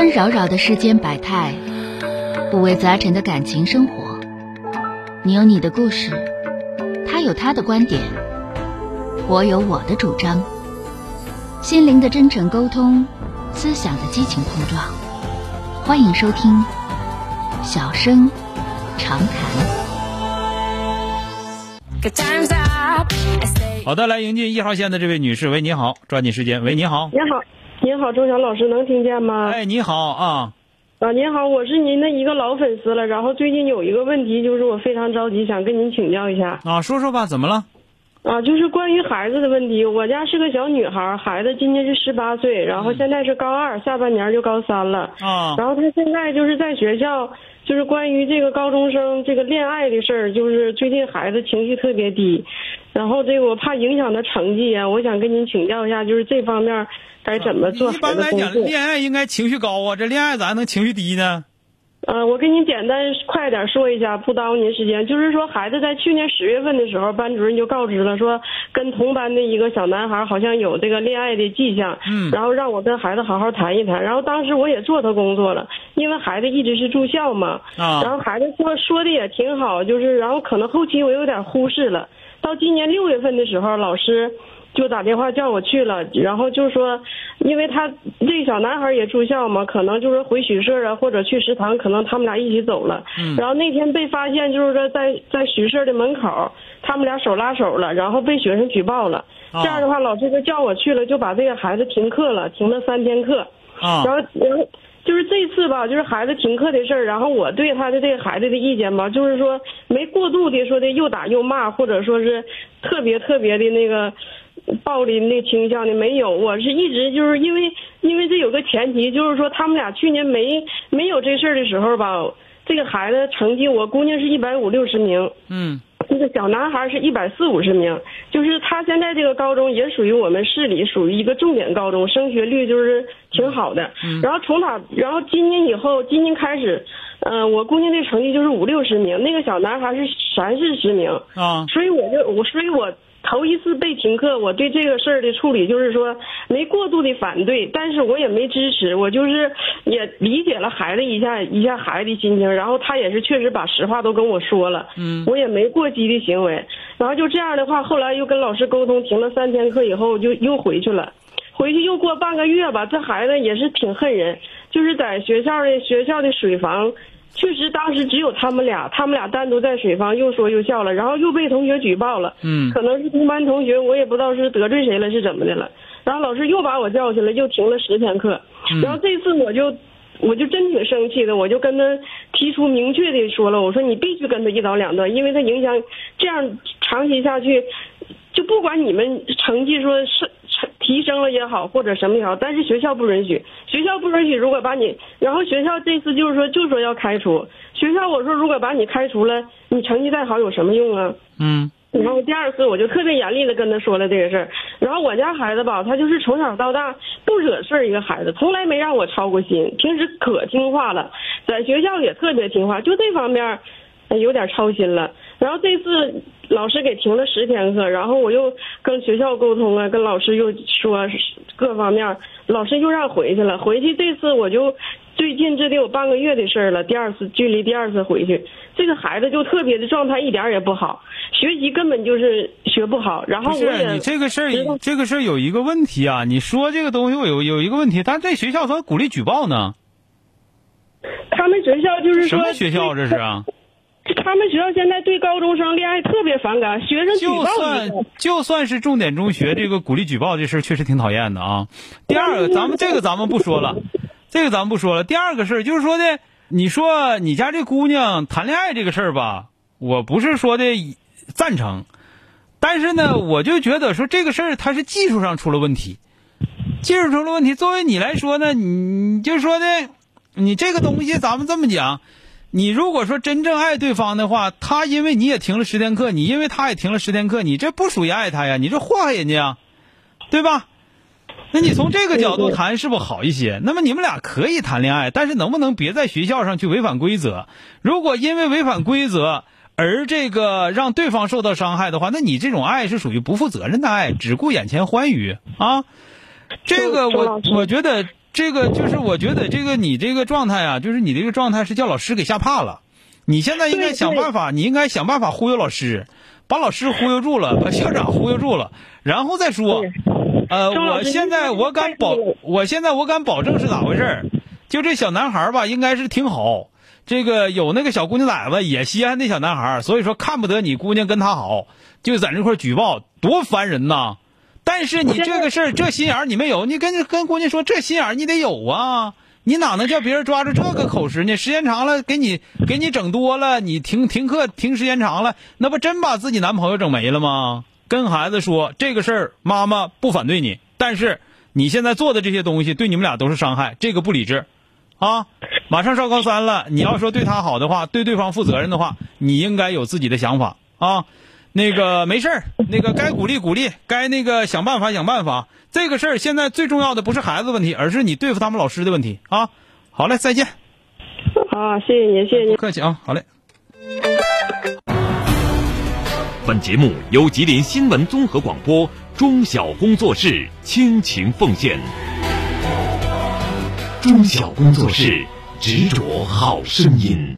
纷扰扰的世间百态，五味杂陈的感情生活。你有你的故事，他有他的观点，我有我的主张。心灵的真诚沟通，思想的激情碰撞。欢迎收听《小声长谈》。好的，来迎接一号线的这位女士，喂，你好，抓紧时间，喂，你好，你好，你好，周强老师，能听见吗？哎，你好啊，啊，您好，我是您的一个老粉丝了。然后最近有一个问题，就是我非常着急，想跟您请教一下。啊，说说吧，怎么了？啊，就是关于孩子的问题。我家是个小女孩，孩子今年是十八岁，然后现在是高二，下半年就高三了。啊，然后她现在就是在学校，就是关于这个高中生这个恋爱的事儿，就是最近孩子情绪特别低，然后这个我怕影响他成绩呀，我想跟您请教一下，就是这方面该怎么做一般来讲。恋爱应该情绪高啊，这恋爱咋能情绪低呢？呃，我跟您简单快点说一下，不耽误您时间。就是说，孩子在去年十月份的时候，班主任就告知了，说跟同班的一个小男孩好像有这个恋爱的迹象，嗯然后让我跟孩子好好谈一谈。然后当时我也做他工作了，因为孩子一直是住校嘛，啊然后孩子说说的也挺好，就是然后可能后期我有点忽视了。到今年六月份的时候，老师就打电话叫我去了，然后就说，因为他这小男孩也住校嘛，可能就是回宿舍啊，或者去食堂，可能他们俩一起走了。嗯然后那天被发现，就是说在在宿舍的门口，他们俩手拉手了，然后被学生举报了。啊这样的话，老师就叫我去了，就把这个孩子停课了，停了三天课。啊然后，然后就是这次吧，就是孩子停课的事儿，然后我对他的这个孩子的意见吧，就是说没过度的说的又打又骂，或者说是特别特别的那个暴力那倾向的没有，我是一直就是因为因为这有个前提，就是说他们俩去年没没有这事儿的时候吧，这个孩子成绩我姑娘是一百五六十名，嗯。这个小男孩是一百四五十名，就是他现在这个高中也属于我们市里属于一个重点高中，升学率就是挺好的。嗯然后从他，然后今年以后，今年开始，嗯、我姑娘的成绩就是五六十名，那个小男孩是三四十名，啊所以我就我，所以我头一次被停课，我对这个事儿的处理就是说没过度的反对，但是我也没支持，我就是也理解了孩子一下一下孩子的心情，然后他也是确实把实话都跟我说了，嗯我也没过激的行为，然后就这样的话，后来又跟老师沟通，停了三天课以后就又回去了。回去又过半个月吧，这孩子也是挺恨人，就是在学校的学校的水房，确实当时只有他们俩，他们俩单独在水房又说又笑了，然后又被同学举报了，嗯可能是同班同学，我也不知道是得罪谁了是怎么的了，然后老师又把我叫去了，又停了十天课，嗯然后这次我就。我就真挺生气的，我就跟他提出明确的说了，我说你必须跟他一刀两断，因为他影响这样长期下去，就不管你们成绩说是成提升了也好，或者什么也好，但是学校不允许，学校不允许。如果把你，然后学校这次就是说就说要开除学校，我说如果把你开除了，你成绩再好有什么用啊？嗯然后第二次我就特别严厉的跟他说了这个事儿。然后我家孩子吧，他就是从小到大不惹事儿一个孩子，从来没让我操过心，平时可听话了，在学校也特别听话，就这方面呃有点操心了。然后这次老师给停了十天课，然后我又跟学校沟通啊，跟老师又说各方面，老师又让回去了。回去这次我就最近这得有半个月的事儿了，第二次距离第二次回去，这个孩子就特别的状态一点儿也不好，学习根本就是学不好。然后不我也是你这个事儿，这个事儿有一个问题啊，你说这个东西我有有一个问题，但这学校怎么鼓励举报呢？他们学校就是说什么学校这是啊？他们学校现在对高中生恋爱特别反感，学生举就算。就算是重点中学，这个鼓励举报这事儿确实挺讨厌的啊。第二个，咱们这个咱们不说了，这个咱们不说了。第二个事儿就是说的，你说你家这姑娘谈恋爱这个事儿吧，我不是说的赞成，但是呢，我就觉得说这个事儿它是技术上出了问题，技术出了问题。作为你来说呢，你你就说的，你这个东西咱们这么讲。你如果说真正爱对方的话，他因为你也停了十天课，你因为他也停了十天课，你这不属于爱他呀，你这祸害人家呀，对吧？那你从这个角度谈是不是好一些？那么你们俩可以谈恋爱，但是能不能别在学校上去违反规则？如果因为违反规则而这个让对方受到伤害的话，那你这种爱是属于不负责任的爱，只顾眼前欢愉啊。这个我我觉得这个就是我觉得这个你这个状态啊，就是你这个状态是叫老师给吓怕了。你现在应该想办法，你应该想办法忽悠老师，把老师忽悠住了，把校长忽悠住了，然后再说。呃，我现在我敢保，我现在我敢保证是咋回事儿？就这小男孩吧，应该是挺好。这个有那个小姑娘崽子也稀罕那小男孩，所以说看不得你姑娘跟他好，就在那块举报，多烦人呐！但是你这个事儿，这心眼儿你没有，你跟跟姑娘说这心眼儿你得有啊！你哪能叫别人抓住这个口实呢？时间长了，给你给你整多了，你停停课停时间长了，那不真把自己男朋友整没了吗？跟孩子说这个事儿，妈妈不反对你，但是你现在做的这些东西对你们俩都是伤害，这个不理智，啊！马上上高三了，你要说对他好的话，对对方负责任的话，你应该有自己的想法啊。那个没事儿，那个该鼓励鼓励，该那个想办法想办法。这个事儿现在最重要的不是孩子问题，而是你对付他们老师的问题啊。好嘞，再见。好，谢谢您，谢谢您。客气啊，好嘞。本节目由吉林新闻综合广播中小工作室倾情奉献。中小工作室执着好声音。